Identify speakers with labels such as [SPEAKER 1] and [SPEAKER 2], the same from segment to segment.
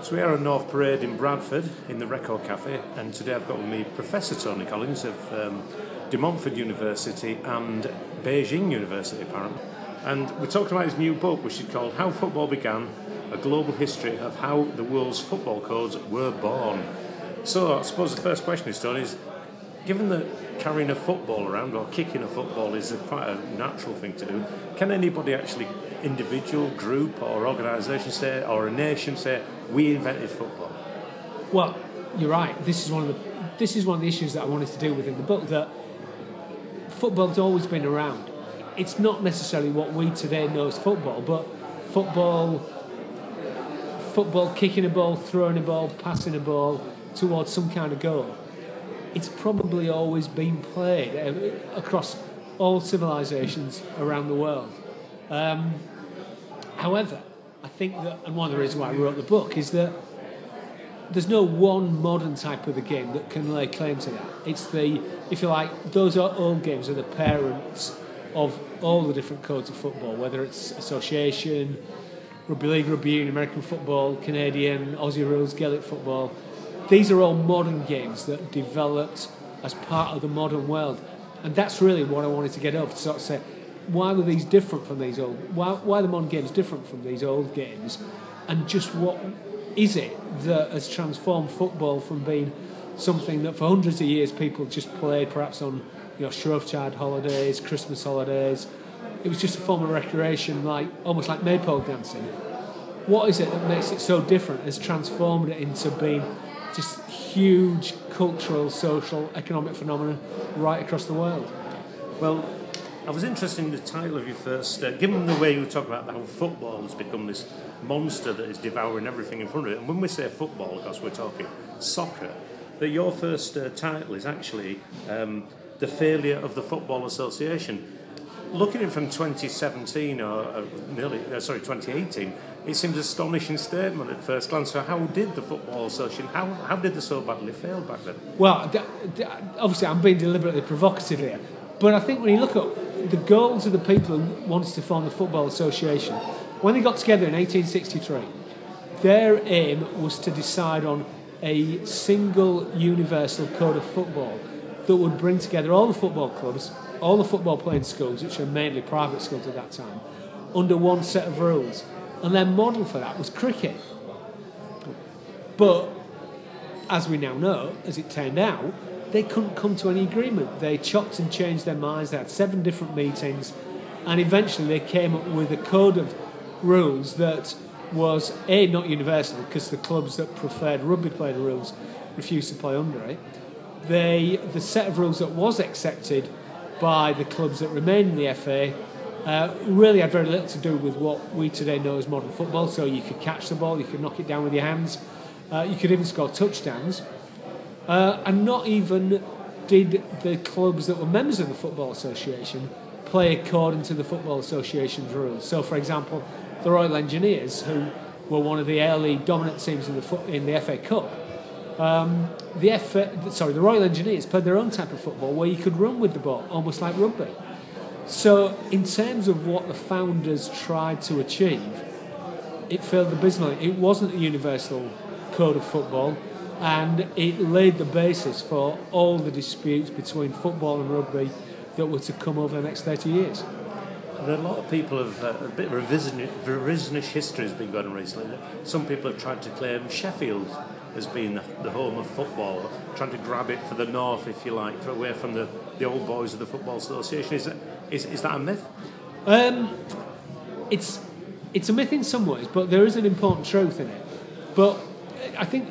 [SPEAKER 1] So we are on North Parade in Bradford in the Record Cafe, and today I've got with me Professor Tony Collins of um, De Montfort University and Beijing University, apparently. And we're talking about his new book, which is called How Football Began A Global History of How the World's Football Codes Were Born. So I suppose the first question is, Tony, is given that carrying a football around or kicking a football is a, quite a natural thing to do, can anybody actually, individual, group, or organisation say, or a nation say, we invented football?
[SPEAKER 2] Well, you're right. This is one of the this is one of the issues that I wanted to deal with in the book. That football's always been around. It's not necessarily what we today know as football, but football, football, kicking a ball, throwing a ball, passing a ball towards some kind of goal it's probably always been played uh, across all civilizations around the world. Um, however, I think that, and one of the reasons why I wrote the book is that there's no one modern type of the game that can lay claim to that. It's the, if you like, those old games are the parents of all the different codes of football, whether it's association, rugby league, rugby union, American football, Canadian, Aussie rules, Gaelic football these are all modern games that developed as part of the modern world. And that's really what I wanted to get over to sort of say, why were these different from these old, why, why are the modern games different from these old games? And just what is it that has transformed football from being something that for hundreds of years people just played perhaps on you know holidays, Christmas holidays. It was just a form of recreation, like almost like maypole dancing. What is it that makes it so different? Has transformed it into being just huge cultural, social, economic phenomenon right across the world.
[SPEAKER 1] Well, I was interested in the title of your first, uh, given the way you talk about how football has become this monster that is devouring everything in front of it. And when we say football, of course, we're talking soccer. That your first uh, title is actually um, the failure of the Football Association looking at it from 2017 or uh, nearly, uh, sorry, 2018, it seems an astonishing statement at first glance. So, how did the Football Association, how, how did they so badly fail back then?
[SPEAKER 2] Well, obviously, I'm being deliberately provocative here, but I think when you look at the goals of the people who wanted to form the Football Association, when they got together in 1863, their aim was to decide on a single universal code of football that would bring together all the football clubs all the football playing schools, which were mainly private schools at that time, under one set of rules. And their model for that was cricket. But as we now know, as it turned out, they couldn't come to any agreement. They chopped and changed their minds. They had seven different meetings, and eventually they came up with a code of rules that was a not universal because the clubs that preferred rugby player rules refused to play under it. They the set of rules that was accepted by the clubs that remained in the FA uh, really had very little to do with what we today know as modern football. So you could catch the ball, you could knock it down with your hands, uh, you could even score touchdowns. Uh, and not even did the clubs that were members of the Football Association play according to the Football Association's rules. So, for example, the Royal Engineers, who were one of the early dominant teams in the, fo- in the FA Cup, um, the FA, sorry, the Royal Engineers played their own type of football where you could run with the ball, almost like rugby. So, in terms of what the founders tried to achieve, it failed abysmally. It wasn't a universal code of football, and it laid the basis for all the disputes between football and rugby that were to come over the next 30 years.
[SPEAKER 1] Are a lot of people have uh, a bit of revisionist, history has been going on recently. Some people have tried to claim Sheffield has been the, home of football, trying to grab it for the north, if you like, for away from the, the old boys of the Football Association. Is, that, is, is that a myth?
[SPEAKER 2] Um, it's, it's a myth in some ways, but there is an important truth in it. But I think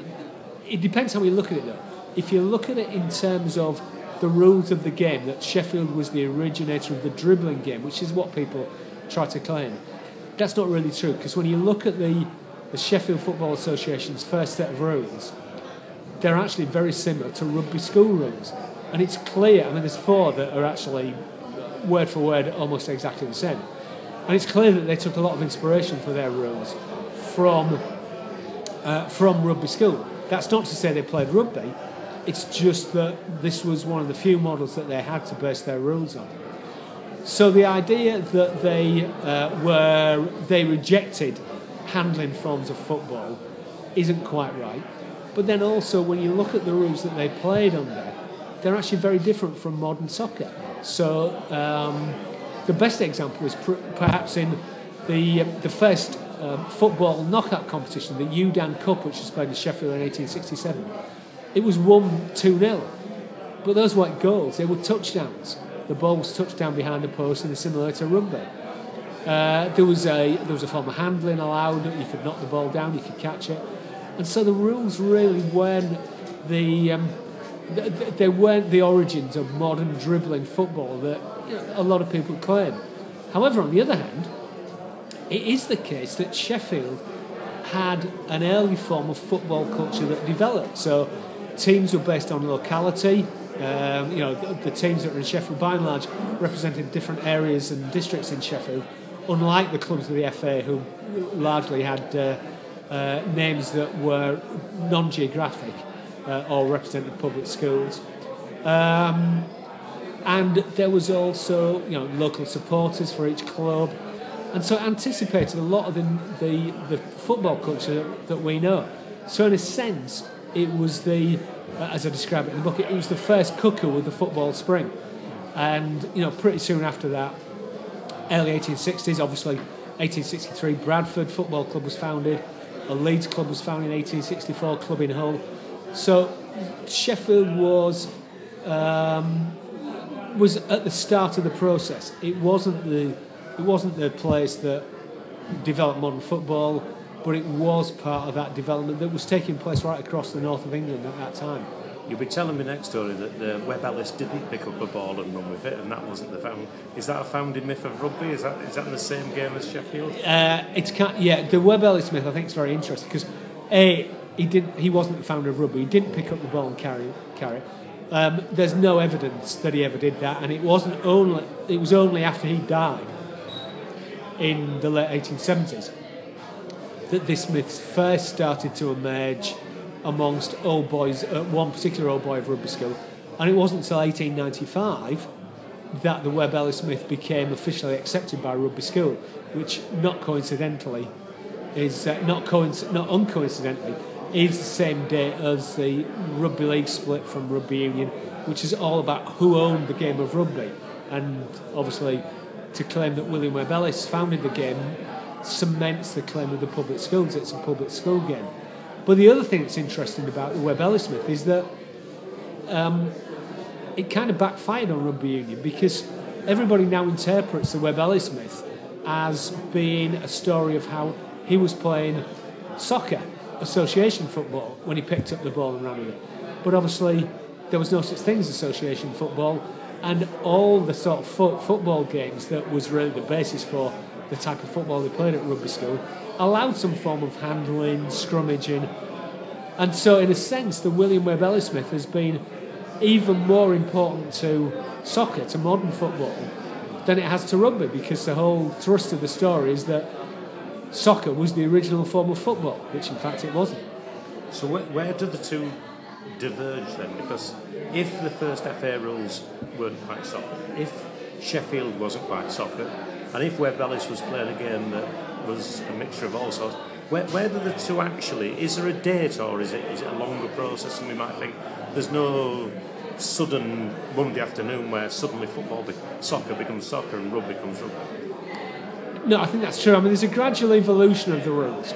[SPEAKER 2] it depends how you look at it, though. If you look at it in terms of the rules of the game, that Sheffield was the originator of the dribbling game, which is what people try to claim, that's not really true, because when you look at the the Sheffield Football Association's first set of rules, they're actually very similar to rugby school rules. And it's clear, I mean, there's four that are actually word for word almost exactly the same. And it's clear that they took a lot of inspiration for their rules from, uh, from rugby school. That's not to say they played rugby, it's just that this was one of the few models that they had to base their rules on. So the idea that they uh, were they rejected handling forms of football isn't quite right. But then also, when you look at the rules that they played under, they're actually very different from modern soccer. So um, the best example is pr- perhaps in the the first um, football knockout competition, the Youdan Cup, which was played in Sheffield in 1867. It was won 2 0. But those weren't goals, they were touchdowns. The ball was touched down behind the post and similar to rugby. Uh, there was a there was a form of handling allowed. You could knock the ball down, you could catch it, and so the rules really weren't the um, they weren't the origins of modern dribbling football that you know, a lot of people claim. However, on the other hand, it is the case that Sheffield had an early form of football culture that developed. So teams were based on locality. Um, you know, the, the, teams that were in Sheffield, by and large, represented different areas and districts in Sheffield, unlike the clubs of the FA, who largely had uh, uh, names that were non-geographic uh, or represented public schools. Um, and there was also, you know, local supporters for each club and so anticipated a lot of the, the, the football culture that, that, we know. So in a sense, it was the, uh, as I describe it in the book, it was the first cooker with the football spring. And, you know, pretty soon after that, early 1860s, obviously 1863, Bradford Football Club was founded. A Leeds club was founded in 1864, club in Hull. So Sheffield was um, was at the start of the process. It wasn't the it wasn't the place that developed modern football, but it was part of that development that was taking place right across the north of England at that time.
[SPEAKER 1] You'll be telling me next story that the Webb Ellis didn't pick up a ball and run with it, and that wasn't the found. Is that a founding myth of rugby? Is that is that in the same game as Sheffield?
[SPEAKER 2] Uh, it's yeah. The Webb Ellis myth I think is very interesting because a he didn't he wasn't the founder of rugby. He didn't pick up the ball and carry carry it. Um, there's no evidence that he ever did that, and it wasn't only it was only after he died in the late 1870s that this myth first started to emerge amongst old boys, uh, one particular old boy of rugby school. And it wasn't until 1895 that the Webb Ellis myth became officially accepted by rugby school, which not coincidentally is uh, not, coinc- not uncoincidentally is the same day as the rugby league split from rugby union, which is all about who owned the game of rugby. And obviously, to claim that William Webb Ellis founded the game cements the claim of the public schools. It's a public school game. But the other thing that's interesting about the Webb Ellis myth is that um, it kind of backfired on rugby union because everybody now interprets the Webb Ellis myth as being a story of how he was playing soccer, association football, when he picked up the ball and ran with it. But obviously, there was no such thing as association football and all the sort of fo- football games that was really the basis for the type of football they played at rugby school allowed some form of handling, scrummaging, and so in a sense, the William Webb Ellis myth has been even more important to soccer, to modern football, than it has to rugby, because the whole thrust of the story is that soccer was the original form of football, which in fact it wasn't.
[SPEAKER 1] So where, where do the two diverge then? Because if the first FA rules weren't quite soccer, if Sheffield wasn't quite soccer, and if Webb Ellis was playing a game that was a mixture of all sorts, where, where do the two actually? Is there a date or is it is it a longer process? And we might think there's no sudden Monday afternoon where suddenly football, be, soccer becomes soccer and rugby becomes rugby.
[SPEAKER 2] No, I think that's true. I mean, there's a gradual evolution of the rules,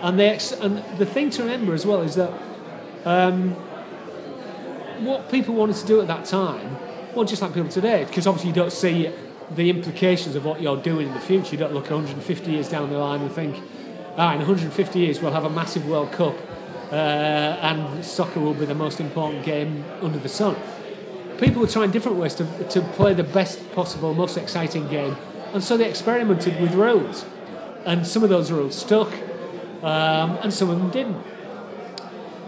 [SPEAKER 2] and the ex- and the thing to remember as well is that um, what people wanted to do at that time, well, just like people today, because obviously you don't see the implications of what you're doing in the future. You don't look 150 years down the line and think, ah, in 150 years we'll have a massive World Cup uh, and soccer will be the most important game under the sun. People were trying different ways to, to play the best possible, most exciting game, and so they experimented with rules. And some of those rules stuck, um, and some of them didn't.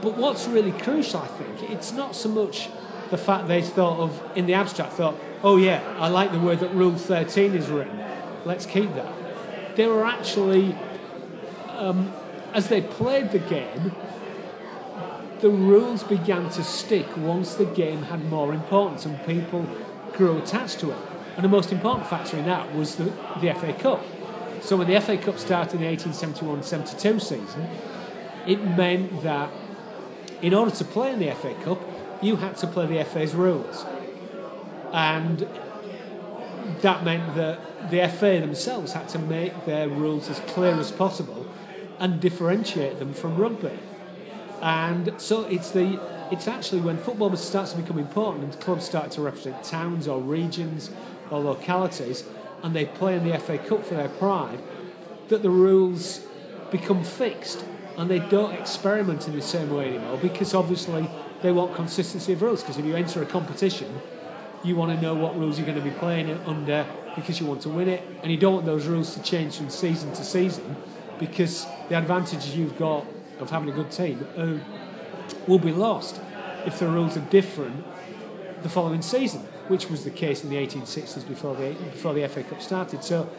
[SPEAKER 2] But what's really crucial, I think, it's not so much the fact they thought of, in the abstract, thought, oh yeah, I like the way that Rule 13 is written, let's keep that. They were actually, um, as they played the game, the rules began to stick once the game had more importance and people grew attached to it. And the most important factor in that was the, the FA Cup. So when the FA Cup started in the 1871-72 season, it meant that in order to play in the FA Cup, you had to play the FA's rules. And that meant that the FA themselves had to make their rules as clear as possible and differentiate them from rugby. And so it's the it's actually when football starts to become important and clubs start to represent towns or regions or localities and they play in the FA Cup for their pride that the rules become fixed and they don't experiment in the same way anymore because obviously they want consistency of rules because if you enter a competition you want to know what rules you're going to be playing under because you want to win it and you don't want those rules to change from season to season because the advantages you've got of having a good team uh, will be lost if the rules are different the following season, which was the case in the 1860s before the before the FA Cup started. So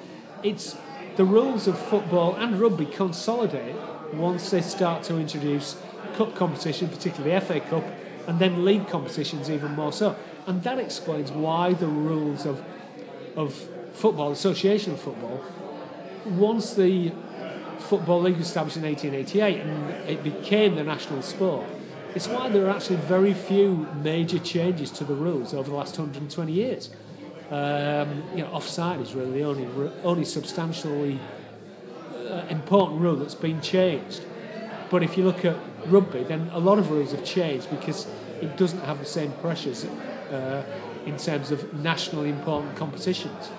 [SPEAKER 2] it's the rules of football and rugby consolidate once they start to introduce cup competition, particularly FA Cup, and then league competitions even more so. And that explains why the rules of of football, association football, once the Football League was established in 1888 and it became the national sport, it's why there are actually very few major changes to the rules over the last 120 years. Um, you know, offside is really the only only substantially important rule that's been changed. But if you look at rugby, then a lot of rules have changed because it doesn't have the same pressures uh, in terms of nationally important competitions.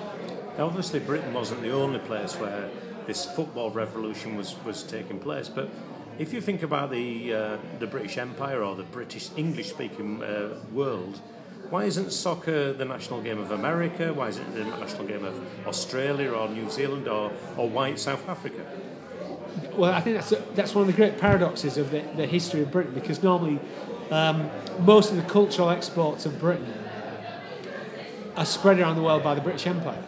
[SPEAKER 1] Now, obviously, Britain wasn't the only place where this football revolution was, was taking place, but if you think about the uh, the British Empire or the British English speaking uh, world, why isn't soccer the national game of America? Why isn't it the national game of Australia or New Zealand or, or white South Africa?
[SPEAKER 2] Well, I think that's a, that's one of the great paradoxes of the, the history of Britain because normally um, most of the cultural exports of Britain are spread around the world by the British Empire,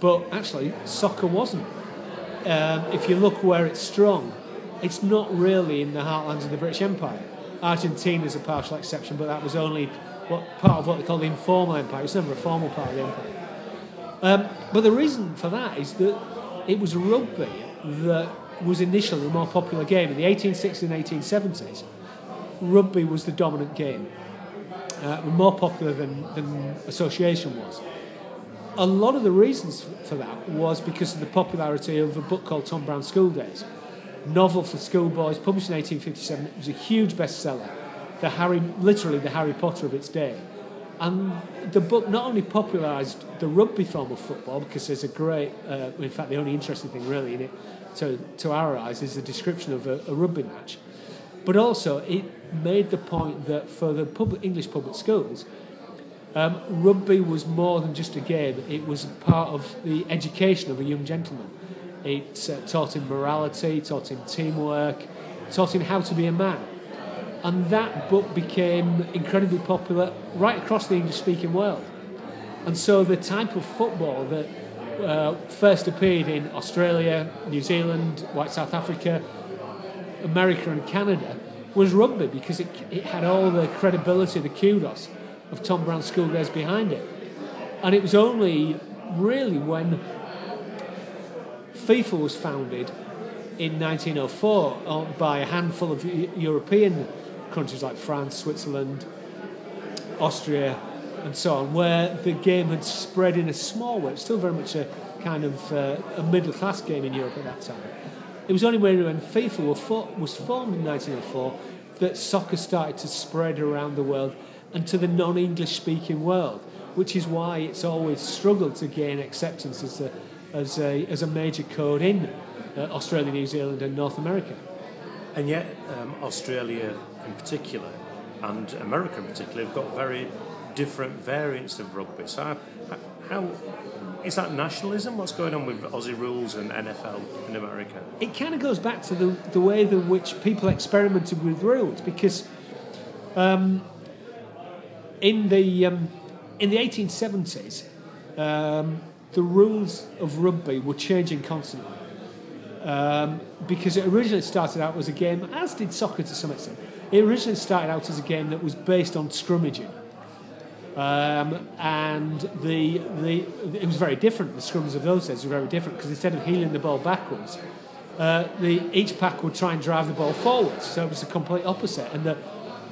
[SPEAKER 2] but actually soccer wasn't. Um, if you look where it's strong, it's not really in the heartlands of the British Empire. Argentina is a partial exception, but that was only what, part of what they call the informal empire. It's never a formal part of the empire. Um, but the reason for that is that it was rugby that was initially the more popular game. In the 1860s and 1870s, rugby was the dominant game, uh, more popular than, than association was. A lot of the reasons for that was because of the popularity of a book called Tom Brown's School Days novel for schoolboys, published in 1857. It was a huge bestseller, the Harry, literally the Harry Potter of its day. And the book not only popularised the rugby form of football, because there's a great, uh, in fact, the only interesting thing really in it, to, to our eyes, is the description of a, a rugby match, but also it made the point that for the public, English public schools, um, rugby was more than just a game, it was part of the education of a young gentleman. It uh, taught him morality, taught him teamwork, taught him how to be a man. And that book became incredibly popular right across the English speaking world. And so the type of football that uh, first appeared in Australia, New Zealand, White South Africa, America, and Canada was rugby because it, it had all the credibility, the kudos of Tom Brown's school days behind it. And it was only really when FIFA was founded in 1904 by a handful of European countries like France, Switzerland, Austria, and so on, where the game had spread in a small way. It's still very much a kind of uh, a middle class game in Europe at that time. It was only when FIFA was formed in 1904 that soccer started to spread around the world and to the non English speaking world, which is why it's always struggled to gain acceptance as a as a, as a major code in uh, Australia, New Zealand, and North America.
[SPEAKER 1] And yet, um, Australia in particular and America in particular have got very different variants of rugby. So, how, how is that nationalism? What's going on with Aussie rules and NFL in America?
[SPEAKER 2] It kind of goes back to the, the way in which people experimented with rules because um, in the um, in the 1870s, um, the rules of rugby were changing constantly. Um, because it originally started out as a game, as did soccer to some extent. It originally started out as a game that was based on scrummaging. Um, and the, the, it was very different. The scrums of those days were very different because instead of heeling the ball backwards, uh, the, each pack would try and drive the ball forwards. So it was the complete opposite. And the,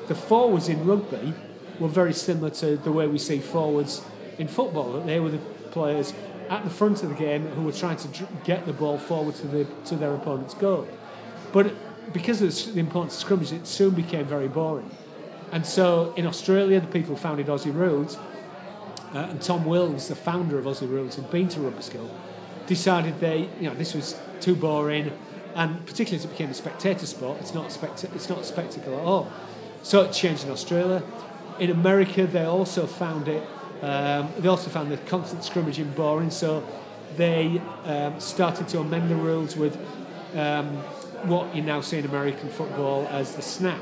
[SPEAKER 2] the forwards in rugby were very similar to the way we see forwards in football. That they were the players at the front of the game who were trying to get the ball forward to, the, to their opponent's goal. But because of the importance of scrummage, it soon became very boring. And so in Australia, the people who founded Aussie Rules, uh, and Tom Wills, the founder of Aussie Rules, had been to rugby school, decided they, you know, this was too boring, and particularly as it became a spectator sport, it's not a, specta- it's not a spectacle at all. So it changed in Australia. In America, they also found it. Um, they also found the constant scrimmaging boring, so they um, started to amend the rules with um, what you now see in American football as the snap,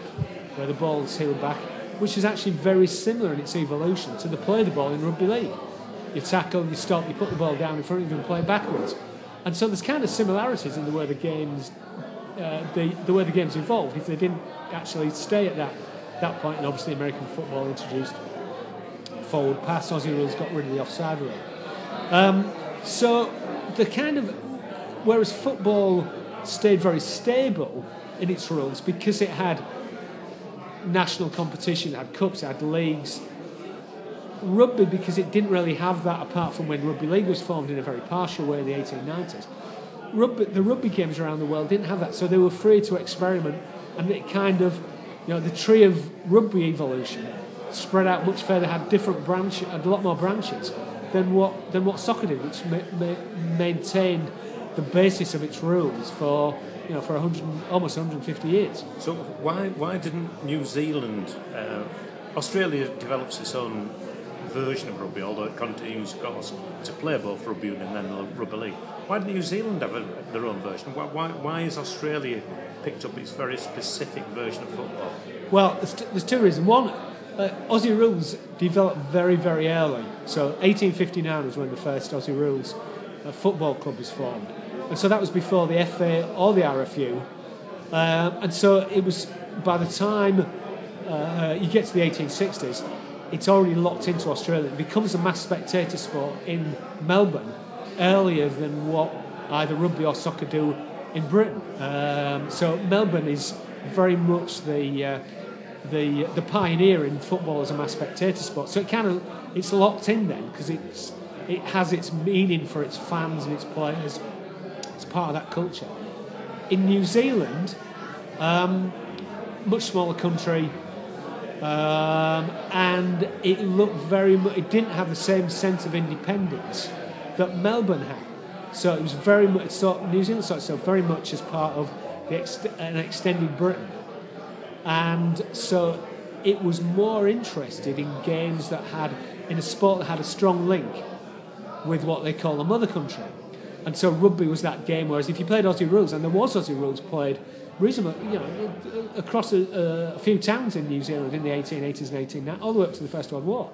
[SPEAKER 2] where the ball's heeled back, which is actually very similar in its evolution to the play the ball in rugby league. You tackle, you stop, you put the ball down in front of you and play backwards. And so there's kind of similarities in the way the games, uh, the, the way the games evolved. If they didn't actually stay at that that point, and obviously American football introduced forward pass, Aussie rules got rid of the offside rule. Um, so the kind of whereas football stayed very stable in its rules because it had national competition, it had cups, it had leagues. Rugby, because it didn't really have that apart from when rugby league was formed in a very partial way in the 1890s. Rugby, the rugby games around the world didn't have that, so they were free to experiment, and it kind of, you know, the tree of rugby evolution spread out much further, had different branches, had a lot more branches than what than what soccer did, which ma- ma- maintained the basis of its rules for you know for 100, almost 150 years.
[SPEAKER 1] So why why didn't New Zealand? Uh, Australia develops its own version of rugby, although it continues, of course, to play both rugby union and then rugby league. Why did New Zealand have a, their own version? Why, why, why is Australia picked up its very specific version of football?
[SPEAKER 2] Well, there's, t- there's two reasons. One, uh, Aussie rules developed very, very early. So 1859 was when the first Aussie rules uh, football club was formed, and so that was before the FA or the RFU. Um, and so it was by the time uh, you get to the 1860s, it's already locked into Australia. It becomes a mass spectator sport in Melbourne earlier than what either rugby or soccer do in Britain. Um, so Melbourne is very much the uh, the the pioneer in football as a mass spectator sport. So it kind of it's locked in then because it's it has its meaning for its fans and its players. It's part of that culture. In New Zealand, um, much smaller country, um, and it looked very much. It didn't have the same sense of independence that Melbourne had. So it was very much. So New Zealand saw itself very much as part of ex- an extended Britain, and so it was more interested in games that had in a sport that had a strong link with what they call the mother country. And so rugby was that game. Whereas if you played Aussie rules, and there was Aussie rules played reasonably, you know, across a, a few towns in New Zealand in the 1880s and 1890s, all the way up to the First World War.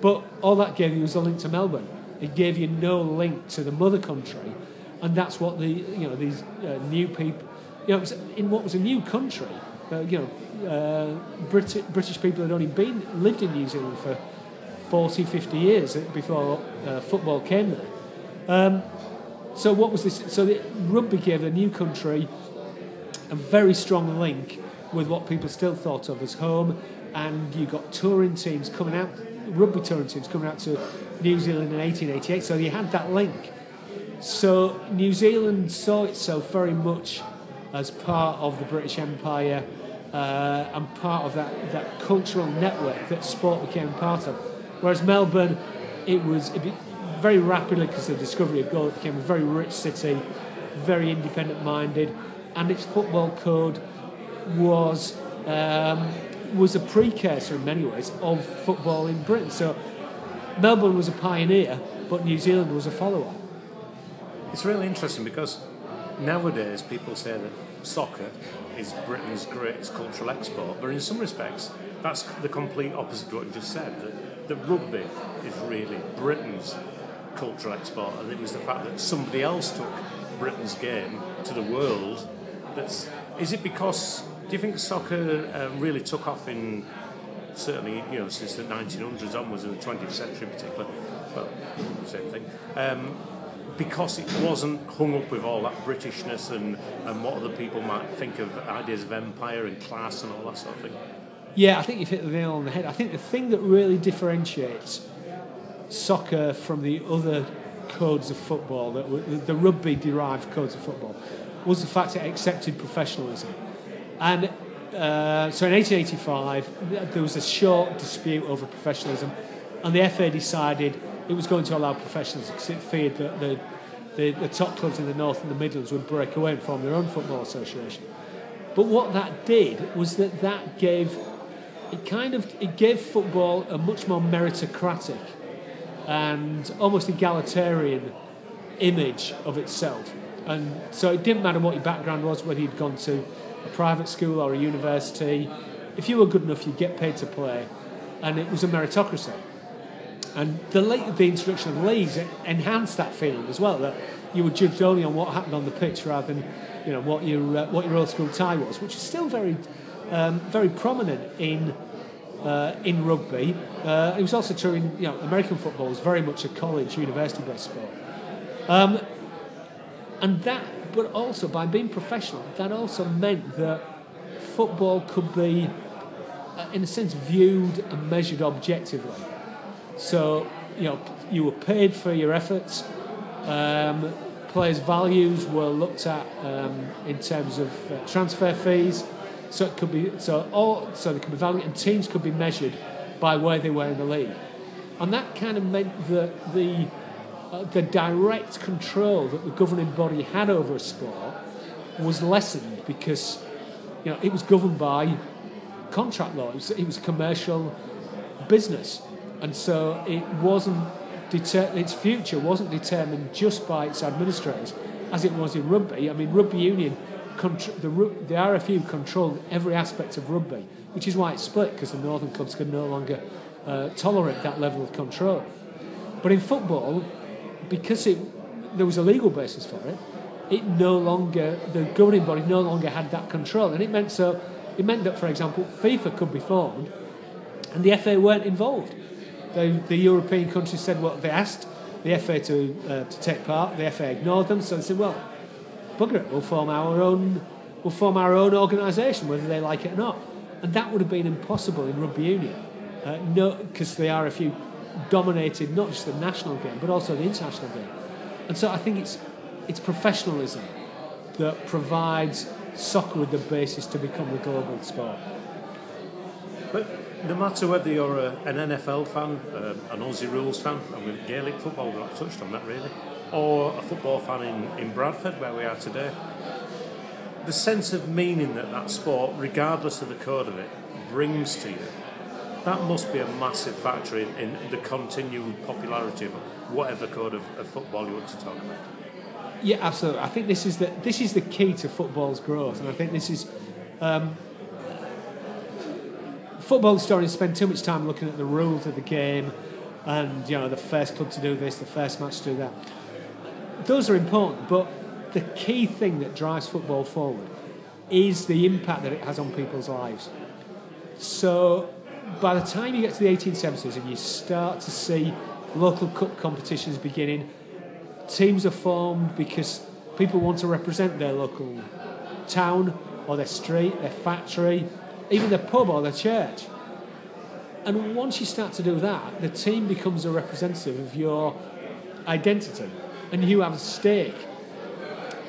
[SPEAKER 2] But all that gave you was a link to Melbourne. It gave you no link to the mother country, and that's what the you know these uh, new people, you know, in what was a new country. Uh, you know, uh, Brit- British people had only been lived in New Zealand for 40, 50 years before uh, football came there. Um, so what was this? So the rugby gave the new country a very strong link with what people still thought of as home, and you got touring teams coming out, rugby touring teams coming out to New Zealand in 1888. So you had that link. So New Zealand saw itself very much as part of the British Empire uh, and part of that, that cultural network that sport became part of. Whereas Melbourne, it was very rapidly because the discovery of gold, became a very rich city, very independent minded, and its football code was um, was a precursor in many ways of football in Britain. So Melbourne was a pioneer, but New Zealand was a follower.
[SPEAKER 1] It's really interesting because nowadays people say that soccer is Britain's greatest cultural export, but in some respects that's the complete opposite of what you just said. That, that rugby is really Britain's cultural export, and it was the fact that somebody else took Britain's game to the world. That's is it because do you think soccer uh, really took off in certainly you know since the 1900s onwards in the 20th century in particular? Well, same thing. Um, because it wasn't hung up with all that Britishness and, and what other people might think of ideas of empire and class and all that sort of thing.
[SPEAKER 2] Yeah, I think you've hit the nail on the head. I think the thing that really differentiates soccer from the other codes of football, that were, the rugby derived codes of football, was the fact it accepted professionalism. And uh, so in 1885, there was a short dispute over professionalism, and the FA decided it was going to allow professionalism because it feared that the, the, the top clubs in the North and the Midlands would break away and form their own football association. But what that did was that that gave it kind of it gave football a much more meritocratic and almost egalitarian image of itself. And so it didn't matter what your background was, whether you'd gone to a private school or a university. If you were good enough, you'd get paid to play, and it was a meritocracy. And the, the introduction of the leagues enhanced that feeling as well. That you were judged only on what happened on the pitch rather than you know what your uh, what your old school tie was, which is still very um, very prominent in uh, in rugby. Uh, it was also true in you know American football was very much a college university based sport, um, and that. But also by being professional, that also meant that football could be, uh, in a sense, viewed and measured objectively. So you know you were paid for your efforts. Um, players' values were looked at um, in terms of uh, transfer fees. So it could be so all so they could be valued, and teams could be measured by where they were in the league, and that kind of meant that the uh, the direct control that the governing body had over a sport was lessened because you know it was governed by contract law. It was, it was commercial business, and so it wasn't deter- its future wasn't determined just by its administrators, as it was in rugby. I mean, rugby union, the, the RFU controlled every aspect of rugby, which is why it split because the northern clubs could no longer uh, tolerate that level of control. But in football, because it, there was a legal basis for it, it no longer the governing body no longer had that control, and it meant so. It meant that, for example, FIFA could be formed, and the FA weren't involved. The, the European countries said what they asked the FA to, uh, to take part. The FA ignored them, so they said, well, bugger it, we'll form our own, we'll form our own organisation, whether they like it or not. And that would have been impossible in rugby union, uh, no, because the RFU dominated not just the national game, but also the international game. And so I think it's, it's professionalism that provides soccer with the basis to become the global sport.
[SPEAKER 1] But no matter whether you're a, an NFL fan, uh, an Aussie rules fan, and with Gaelic football, not touched on that really, or a football fan in, in Bradford, where we are today, the sense of meaning that that sport, regardless of the code of it, brings to you, that must be a massive factor in, in the continued popularity of whatever code of, of football you want to talk about.
[SPEAKER 2] Yeah, absolutely. I think this is the this is the key to football's growth, and I think this is um, football historians spend too much time looking at the rules of the game and you know the first club to do this, the first match to do that. Those are important, but the key thing that drives football forward is the impact that it has on people's lives. So by the time you get to the 1870s and you start to see local cup competitions beginning, teams are formed because people want to represent their local town or their street, their factory, even the pub or the church. And once you start to do that, the team becomes a representative of your identity, and you have a stake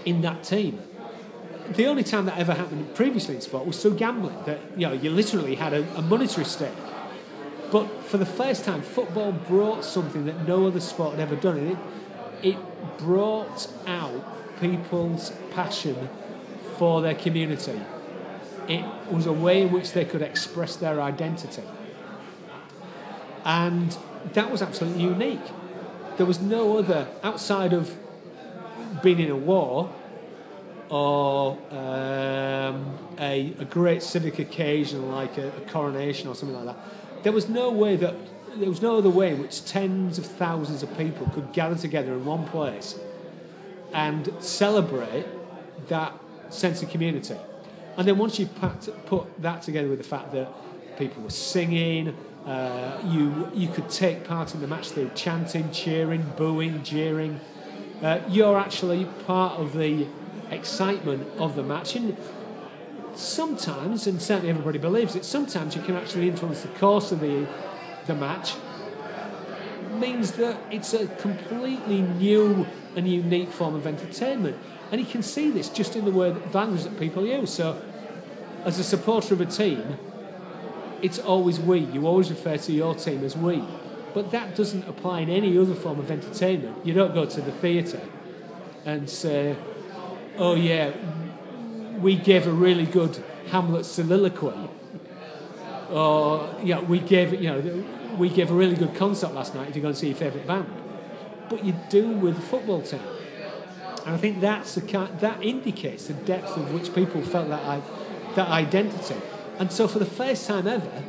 [SPEAKER 2] in that team. The only time that ever happened previously in sport was through gambling, that you know you literally had a, a monetary stake. But for the first time, football brought something that no other sport had ever done. And it, it brought out people's passion for their community it was a way in which they could express their identity. And that was absolutely unique. There was no other, outside of being in a war or um, a, a, great civic occasion like a, a coronation or something like that, there was no way that there was no other way in which tens of thousands of people could gather together in one place and celebrate that sense of community. And then once you put that together with the fact that people were singing, uh, you you could take part in the match through chanting, cheering, booing, jeering. Uh, you're actually part of the excitement of the match. And sometimes, and certainly everybody believes it, sometimes you can actually influence the course of the, the match. Means that it's a completely new and unique form of entertainment. And you can see this just in the word language that people use. So, as a supporter of a team, it's always we. You always refer to your team as we. But that doesn't apply in any other form of entertainment. You don't go to the theatre and say, oh, yeah, we gave a really good Hamlet soliloquy. Or, yeah, we gave, you know, we gave a really good concert last night if you go and see your favourite band. But you do with football team. And I think that's the kind, that indicates the depth of which people felt that, that identity. And so, for the first time ever,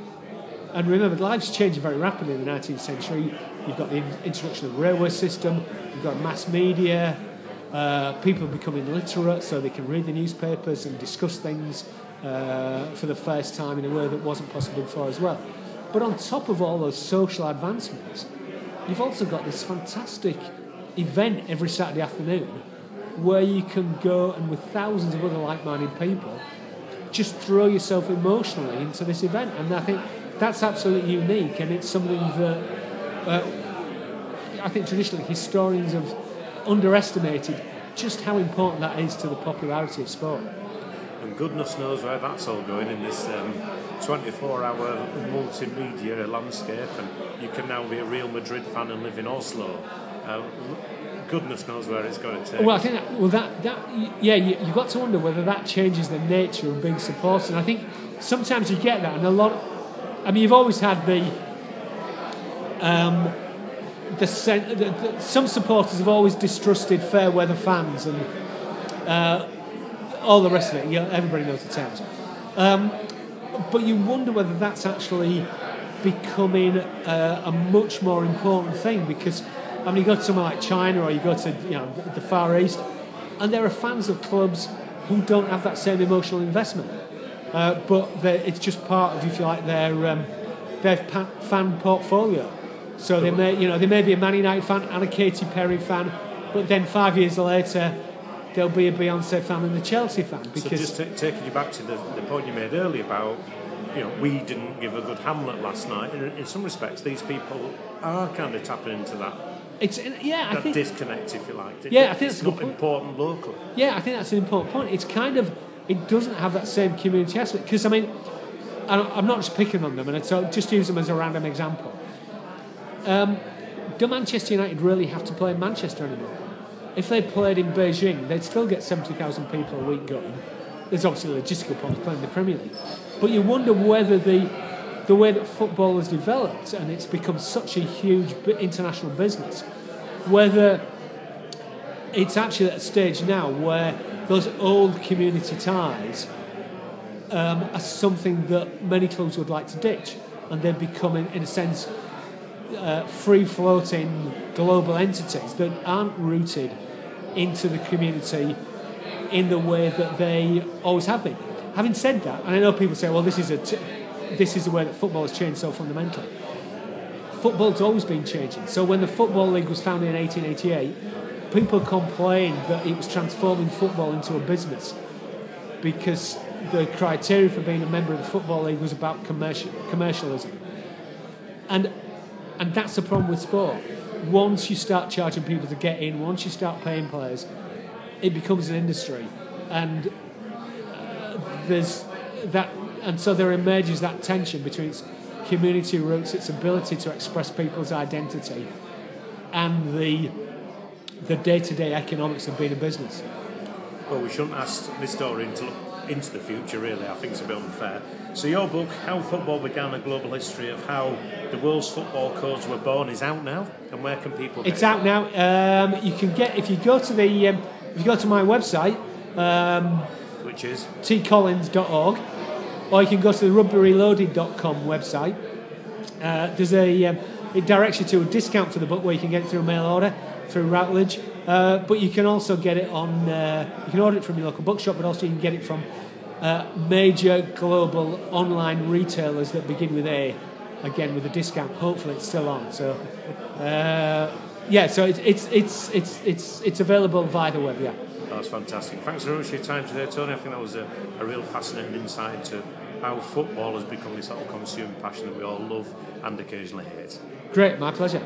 [SPEAKER 2] and remember, life's changing very rapidly in the 19th century. You've got the introduction of the railway system, you've got mass media, uh, people becoming literate so they can read the newspapers and discuss things uh, for the first time in a way that wasn't possible before as well. But on top of all those social advancements, you've also got this fantastic event every Saturday afternoon where you can go and with thousands of other like-minded people just throw yourself emotionally into this event. And I think that's absolutely unique, and it's something that uh, I think traditionally historians have underestimated just how important that is to the popularity of sport.
[SPEAKER 1] And goodness knows where that's all going in this um, 24 hour multimedia landscape. And you can now be a Real Madrid fan and live in Oslo. Uh, goodness knows where it's going to take.
[SPEAKER 2] Well, I think that, well that that yeah, you, have got to wonder whether that changes the nature of being supported. And I think sometimes you get that, and a lot. I mean, you've always had the um, the, the, the, some supporters have always distrusted fair weather fans and uh, all the rest of it. You everybody knows the terms. Um, but you wonder whether that's actually becoming a, a much more important thing because I mean, you go to somewhere like China or you go to you know the Far East, and there are fans of clubs who don't have that same emotional investment, uh, but it's just part of, if you like, their um, their fan portfolio. So they may, you know, they may be a Man United fan and a Katy Perry fan, but then five years later, there'll be a Beyonce fan and a Chelsea fan.
[SPEAKER 1] Because so just t- taking you back to the, the point you made earlier about you know, we didn't give a good Hamlet last night. In, in some respects, these people are kind of tapping into that
[SPEAKER 2] it's yeah, I
[SPEAKER 1] that
[SPEAKER 2] think
[SPEAKER 1] disconnect, if you like.
[SPEAKER 2] It, yeah, I think
[SPEAKER 1] it's
[SPEAKER 2] not
[SPEAKER 1] important locally.
[SPEAKER 2] Yeah, I think that's an important point. It's kind of it doesn't have that same community aspect because I mean, I'm not just picking on them, and so just use them as a random example. Um, do Manchester United really have to play in Manchester anymore? If they played in Beijing, they'd still get 70,000 people a week going. There's obviously logistical problems playing the Premier League. But you wonder whether the the way that football has developed and it's become such a huge international business, whether it's actually at a stage now where those old community ties um, are something that many clubs would like to ditch, and they're becoming, in a sense, uh, free floating global entities that aren't rooted into the community in the way that they always have been. Having said that, and I know people say, well, this is a t- this is the way that football has changed so fundamentally. Football's always been changing. So when the Football League was founded in 1888, people complained that it was transforming football into a business because the criteria for being a member of the Football League was about commercial, commercialism. And, and that's the problem with sport. Once you start charging people to get in, once you start paying players, it becomes an industry. And uh, there's that and so there emerges that tension between its community roots, its ability to express people's identity, and the the day-to-day economics of being a business.
[SPEAKER 1] Well, we shouldn't ask this story into into the future. Really, I think it's a bit unfair. So your book, How Football Began: A Global History of How the World's Football Codes Were Born, is out now. And where can people?
[SPEAKER 2] it's out it? now. Um, you can get if you go to the um, if you go to my website. Um,
[SPEAKER 1] which is
[SPEAKER 2] tcollins.org or you can go to the rugbyreloaded.com website. Uh, there's a um, it directs you to a discount for the book where you can get it through a mail order through Routledge, uh, but you can also get it on uh, you can order it from your local bookshop, but also you can get it from uh, major global online retailers that begin with A, again with a discount. Hopefully, it's still on. So. Uh, yeah, so it's it's it's it's it's it's available via the web. Yeah.
[SPEAKER 1] That's fantastic. Thanks very much for your time today, Tony. I think that was a, a real fascinating insight into how football has become this sort of consuming passion that we all love and occasionally hate.
[SPEAKER 2] Great, my pleasure.